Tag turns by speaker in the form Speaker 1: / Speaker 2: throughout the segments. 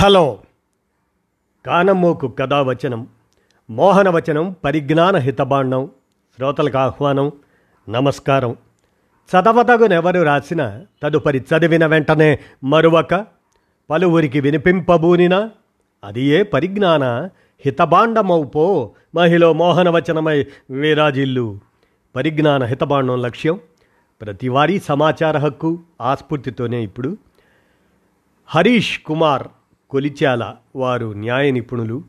Speaker 1: Hello. కానమ్మోకు కథావచనం మోహనవచనం పరిజ్ఞాన హితబాండం శ్రోతలకు ఆహ్వానం నమస్కారం. చదవదగునెవరు రాసిన తదుపరి చదివిన వెంటనే మరువక పలువురికి వినిపింపబూనినా అది ఏ పరిజ్ఞాన హితబాండమౌపో మహిళ మోహనవచనమై వీరాజిల్లు. పరిజ్ఞాన హితబాండం లక్ష్యం ప్రతివారీ సమాచార హక్కు ఆస్ఫూర్తితోనే ఇప్పుడు. హరీష్ కుమార్ కొలిచాల వారు న్యాయ నిపుణులు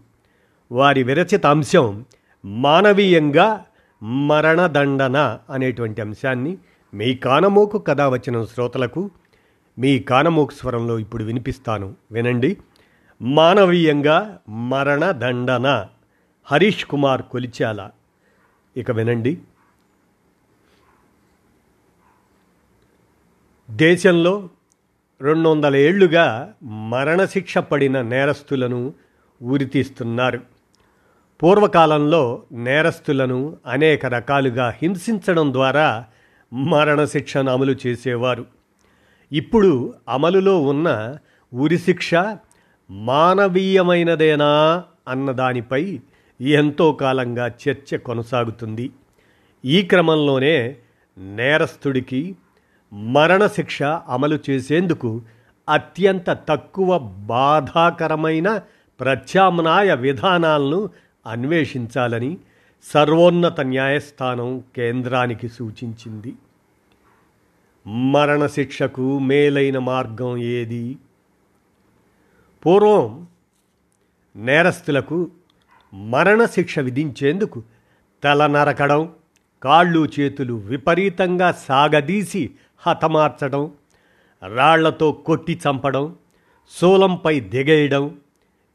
Speaker 1: వారి విరచిత అంశం మానవీయంగా మరణదండన అనేటువంటి అంశాన్ని మీ కానమోకు కథ వచ్చిన శ్రోతలకు మీ కానమోకు స్వరంలో ఇప్పుడు వినిపిస్తాను. వినండి. మానవీయంగా మరణదండన హరీష్ కుమార్ కొలిచాల. ఇక వినండి. దేశంలో రెండు వందల ఏళ్ళుగా మరణశిక్ష పడిన నేరస్తులను ఉరితీస్తున్నారు. పూర్వకాలంలో నేరస్తులను అనేక రకాలుగా హింసించడం ద్వారా మరణశిక్షను అమలు చేసేవారు. ఇప్పుడు అమలులో ఉన్న ఉరిశిక్ష మానవీయమైనదేనా అన్నదానిపై ఎంతో కాలంగా చర్చ కొనసాగుతుంది. ఈ క్రమంలోనే నేరస్తుడికి మరణశిక్ష అమలు చేసేందుకు అత్యంత తక్కువ బాధాకరమైన ప్రత్యామ్నాయ విధానాలను అన్వేషించాలని సర్వోన్నత న్యాయస్థానం కేంద్రానికి సూచించింది. మరణశిక్షకు మేలైన మార్గం ఏది? పూర్వం నేరస్తులకు మరణశిక్ష విధించేందుకు తల నరకడం కాళ్ళు చేతులు విపరీతంగా సాగదీసి హతమార్చడం రాళ్ళతో కొట్టి చంపడం శూలంపై దిగేయడం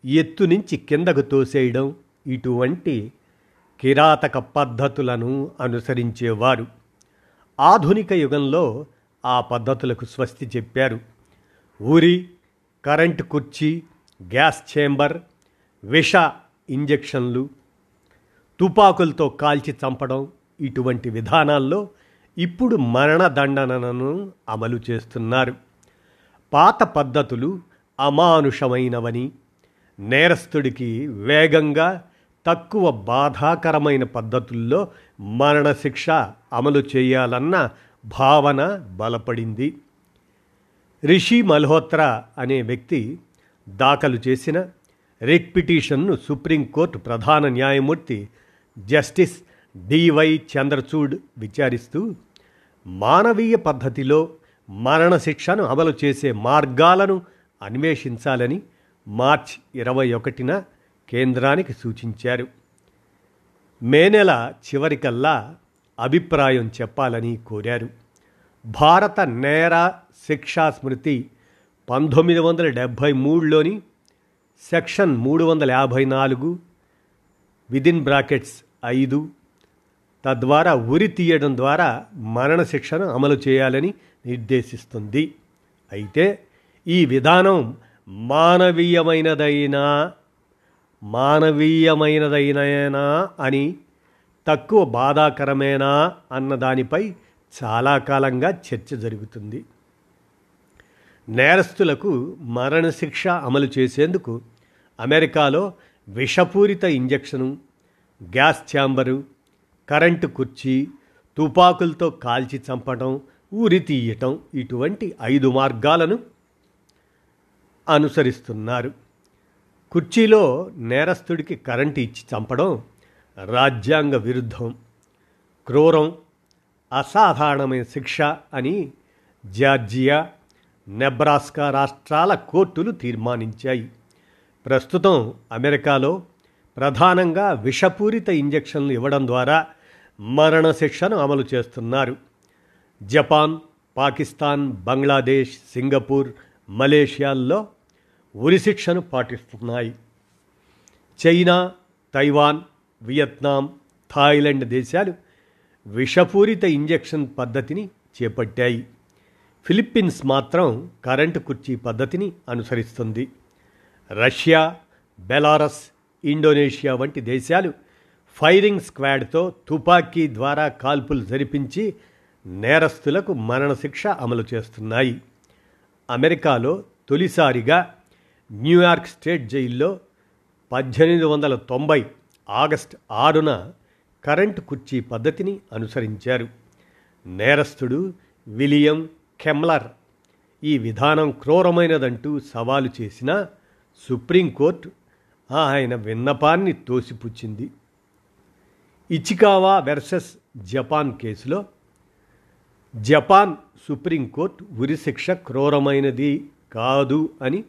Speaker 1: ఎత్తు నుంచి కిందకు తోసేయడం ఇటువంటి కిరాతక పద్ధతులను అనుసరించేవారు. ఆధునిక యుగంలో ఆ పద్ధతులకు స్వస్తి చెప్పారు. ఊరి కరెంటు కుర్చీ గ్యాస్ ఛేంబర్ విష ఇంజెక్షన్లు తుపాకులతో కాల్చి చంపడం ఇటువంటి విధానాల్లో ఇప్పుడు మరణదండనను అమలు చేస్తున్నారు. పాత పద్ధతులు అమానుషమైనవని నేరస్తుడికి వేగంగా తక్కువ బాధాకరమైన పద్ధతుల్లో మరణశిక్ష అమలు చేయాలన్న భావన బలపడింది. రిషి మల్హోత్రా అనే వ్యక్తి దాఖలు చేసిన రిట్ పిటిషన్ను సుప్రీంకోర్టు ప్రధాన న్యాయమూర్తి జస్టిస్ డివై చంద్రచూడ్ విచారిస్తూ మానవీయ పద్ధతిలో మరణశిక్షను అమలు చేసే మార్గాలను అన్వేషించాలని మార్చ్ ఇరవై ఒకటిన కేంద్రానికి సూచించారు. మే నెల చివరికల్లా అభిప్రాయం చెప్పాలని కోరారు. భారత నేర శిక్షా స్మృతి పంతొమ్మిది వందల డెబ్భై మూడులోని సెక్షన్ మూడు వందల యాభై నాలుగు విదిన్ బ్రాకెట్స్ ఐదు తద్వారా ఉరి తీయడం ద్వారా మరణశిక్షను అమలు చేయాలని నిర్దేశిస్తుంది. అయితే ఈ విధానం మానవీయమైనదైనా మానవీయమైనదైనా అని తక్కువ బాధాకరమేనా అన్న దానిపై చాలా కాలంగా చర్చ జరుగుతుంది. నేరస్తులకు మరణశిక్ష అమలు చేసేందుకు అమెరికాలో విషపూరిత ఇంజెక్షను గ్యాస్ ఛాంబరు కరెంటు కుర్చీ తుపాకులతో కాల్చి చంపడం ఊరి తీయటం ఇటువంటి ఐదు మార్గాలను అనుసరిస్తున్నారు. కుర్చీలో నేరస్తుడికి కరెంటు ఇచ్చి చంపడం రాజ్యాంగ విరుద్ధం. క్రూరం అసాధారణమైన శిక్ష అని జార్జియా నెబ్రాస్కా రాష్ట్రాల కోర్టులు తీర్మానించాయి. ప్రస్తుతం అమెరికాలో ప్రధానంగా విషపూరిత ఇంజెక్షన్లు ఇవ్వడం ద్వారా మరణశిక్షను అమలు చేస్తున్నారు. జపాన్ పాకిస్తాన్ బంగ్లాదేశ్ సింగపూర్ మలేషియాల్లో ఉరిశిక్షను పాటిస్తున్నాయి. చైనా తైవాన్ వియత్నాం థాయిలాండ్ దేశాలు విషపూరిత ఇంజెక్షన్ పద్ధతిని చేపట్టాయి. ఫిలిప్పీన్స్ మాత్రం కరెంటు కుర్చీ పద్ధతిని అనుసరిస్తుంది. రష్యా బెలారస్ ఇండోనేషియా వంటి దేశాలు ఫైరింగ్ స్క్వాడ్తో తుపాకీ ద్వారా కాల్పులు జరిపించి నేరస్తులకు మరణశిక్ష అమలు చేస్తున్నాయి. అమెరికాలో తొలిసారిగా న్యూయార్క్ స్టేట్ జైల్లో పద్దెనిమిది వందల తొంభై ఆగస్ట్ ఆరున కరెంటు కుర్చీ పద్ధతిని అనుసరించారు. నేరస్తుడు విలియం కెమ్లర్. ఈ విధానం క్రూరమైనదంటూ సవాలు చేసిన సుప్రీంకోర్టు ఆయన విన్నపాన్ని తోసిపుచ్చింది. ఇచికావా వెర్సెస్ జపాన్ కేసులో జపాన్ సుప్రీంకోర్టు ఉరిశిక్ష క్రూరమైనది కాదు అని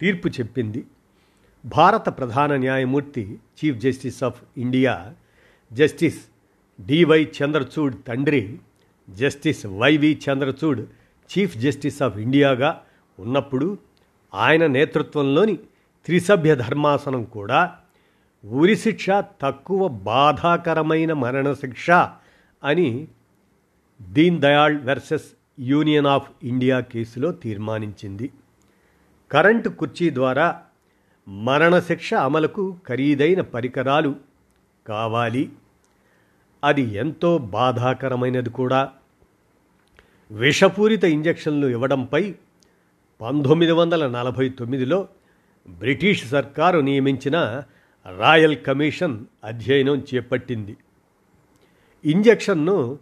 Speaker 1: తీర్పు చెప్పింది. భారత ప్రధాన న్యాయమూర్తి chief justice of India justice DY Chandrachud తండ్రి justice YV Chandrachud chief justice of ఇండియాగా ఉన్నప్పుడు ఆయన నేతృత్వంలోని త్రిసభ్య ధర్మాసనం కూడా ఉరిశిక్ష తక్కువ బాధాకరమైన మరణశిక్ష అని Deen Dayal versus union of India కేసులో తీర్మానించింది. కరెంటు కుర్చీ ద్వారా మరణశిక్ష అమలుకు ఖరీదైన పరికరాలు కావాలి. అది ఎంతో బాధాకరమైనది కూడా. విషపూరిత ఇంజెక్షన్లు ఇవ్వడంపై పంతొమ్మిది వందల నలభై తొమ్మిదిలో బ్రిటిష్ సర్కారు నియమించిన రాయల్ కమిషన్ అధ్యయనం చేపట్టింది. ఇంజెక్షన్ను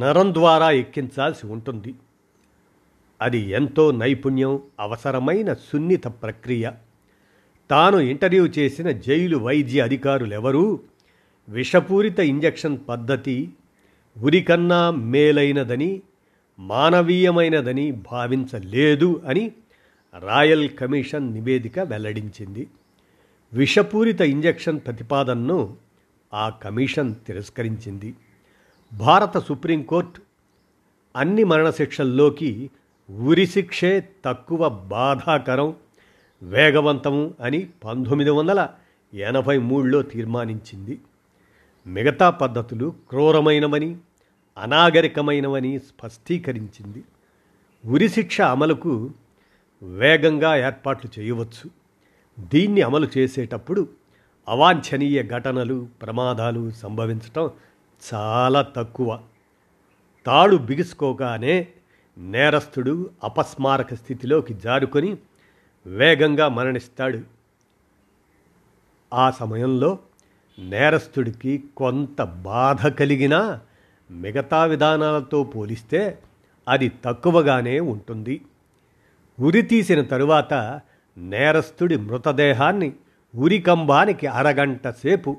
Speaker 1: నరం ద్వారా ఎక్కించాల్సి ఉంటుంది. అది ఎంతో నైపుణ్యం అవసరమైన సున్నిత ప్రక్రియ. తాను ఇంటర్వ్యూ చేసిన జైలు వైద్య అధికారులెవరూ విషపూరిత ఇంజెక్షన్ పద్ధతి ఉరికన్నా మేలైనదని మానవీయమైనదని భావించలేదు అని రాయల్ కమిషన్ నివేదిక వెల్లడించింది. విషపూరిత ఇంజెక్షన్ ప్రతిపాదనను ఆ కమిషన్ తిరస్కరించింది. భారత సుప్రీంకోర్టు అన్ని మరణశిక్షల్లోకి ఉరిశిక్షే తక్కువ బాధాకరం వేగవంతము అని పంతొమ్మిది వందల ఎనభై మూడులో తీర్మానించింది. మిగతా పద్ధతులు క్రూరమైనవని అనాగరికమైనవని స్పష్టీకరించింది. ఉరిశిక్ష అమలుకు వేగంగా ఏర్పాట్లు చేయవచ్చు. దీన్ని అమలు చేసేటప్పుడు అవాంఛనీయ ఘటనలు ప్రమాదాలు సంభవించటం చాలా తక్కువ. తాడు బిగుసుకోగానే నేరస్తుడు అపస్మారక స్థితిలోకి జారుకొని వేగంగా మరణిస్తాడు. ఆ సమయంలో నేరస్తుడికి కొంత బాధ కలిగినా మిగతా విధానాలతో పోలిస్తే అది తక్కువగానే ఉంటుంది. ఉరి తీసిన తరువాత నేరస్తుడి మృతదేహాన్ని ఉరికంబానికి అరగంట సేపు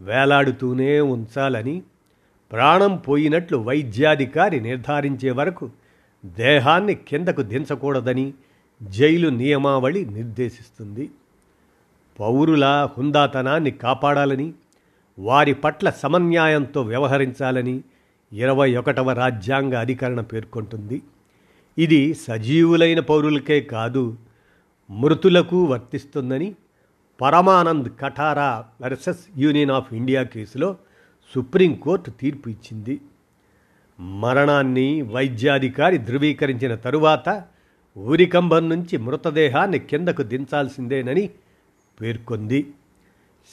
Speaker 1: వేలాడుతూనే ఉంచాలని ప్రాణం పోయినట్లు వైద్యాధికారి నిర్ధారించే వరకు దేహాన్ని కిందకు దించకూడదని జైలు నియమావళి నిర్దేశిస్తుంది. పౌరుల హుందాతనాన్ని కాపాడాలని వారి పట్ల సమన్యాయంతో వ్యవహరించాలని ఇరవై ఒకటవ రాజ్యాంగ అధికరణ పేర్కొంటుంది. ఇది సజీవులైన పౌరులకే కాదు మృతులకు వర్తిస్తుందని Parmanand Katara versus union of India కేసులో సుప్రీంకోర్టు తీర్పు ఇచ్చింది. మరణాన్ని వైద్యాధికారి ధృవీకరించిన తరువాత ఊరికంభం నుంచి మృతదేహాన్ని కిందకు దించాల్సిందేనని పేర్కొంది.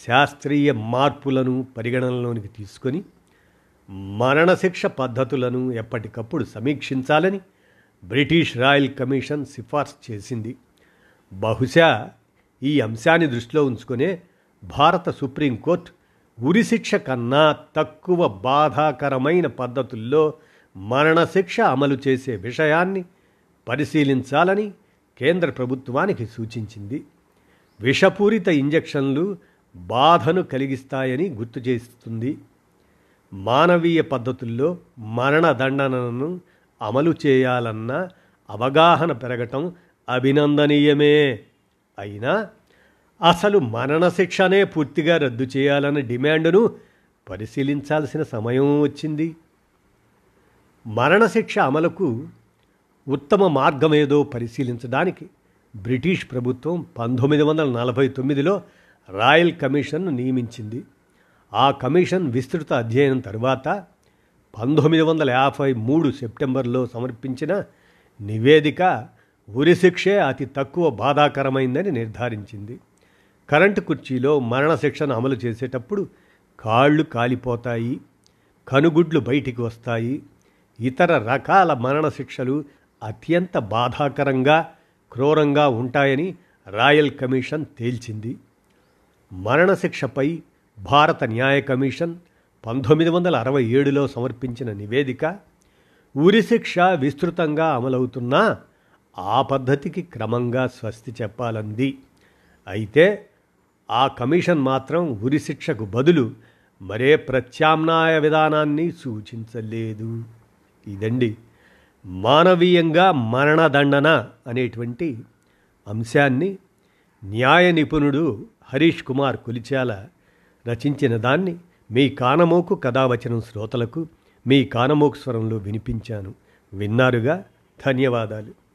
Speaker 1: శాస్త్రీయ మార్పులను పరిగణనలోనికి తీసుకొని మరణశిక్ష పద్ధతులను ఎప్పటికప్పుడు సమీక్షించాలని బ్రిటిష్ రాయల్ కమిషన్ సిఫార్సు చేసింది. బహుశా ఈ అంశాన్ని దృష్టిలో ఉంచుకునే భారత సుప్రీంకోర్టు ఉరిశిక్ష కన్నా తక్కువ బాధాకరమైన పద్ధతుల్లో మరణశిక్ష అమలు చేసే విషయాన్ని పరిశీలించాలని కేంద్ర ప్రభుత్వానికి సూచించింది. విషపూరిత ఇంజెక్షన్లు బాధను కలిగిస్తాయని గుర్తు చేస్తుంది. మానవీయ పద్ధతుల్లో మరణదండనను అమలు చేయాలన్న అవగాహన పెరగటం అభినందనీయమే. అయినా అసలు మరణశిక్షనే పూర్తిగా రద్దు చేయాలన్న డిమాండును పరిశీలించాల్సిన సమయం వచ్చింది. మరణశిక్ష అమలుకు ఉత్తమ మార్గమేదో పరిశీలించడానికి బ్రిటిష్ ప్రభుత్వం పంతొమ్మిది వందల నలభై తొమ్మిదిలో రాయల్ కమిషన్ను నియమించింది. ఆ కమిషన్ విస్తృత అధ్యయనం తరువాత పంతొమ్మిది వందల యాభై మూడు సెప్టెంబర్లో సమర్పించిన నివేదిక ఉరిశిక్షే అతి తక్కువ బాధాకరమైందని నిర్ధారించింది. కరెంటు కుర్చీలో మరణశిక్షను అమలు చేసేటప్పుడు కాళ్ళు కాలిపోతాయి కనుగుడ్లు బయటికి వస్తాయి. ఇతర రకాల మరణశిక్షలు అత్యంత బాధాకరంగా క్రూరంగా ఉంటాయని రాయల్ కమిషన్ తేల్చింది. మరణశిక్షపై భారత న్యాయ కమిషన్ పంతొమ్మిది వందల అరవై ఏడులో సమర్పించిన నివేదిక ఉరిశిక్ష విస్తృతంగా అమలవుతున్నా ఆ పద్ధతికి క్రమంగా స్వస్తి చెప్పాలంది. అయితే ఆ కమిషన్ మాత్రం ఉరిశిక్షకు బదులు మరే ప్రత్యామ్నాయ విధానాన్ని సూచించలేదు. ఇదండి మానవీయంగా మరణదండన అనేటువంటి అంశాన్ని న్యాయ నిపుణుడు హరీష్ కుమార్ కొలిచాల రచించిన దాన్ని మీ కానమోకు కథావచనం శ్రోతలకు మీ కానమోకు స్వరంలో వినిపించాను. విన్నారుగా? ధన్యవాదాలు.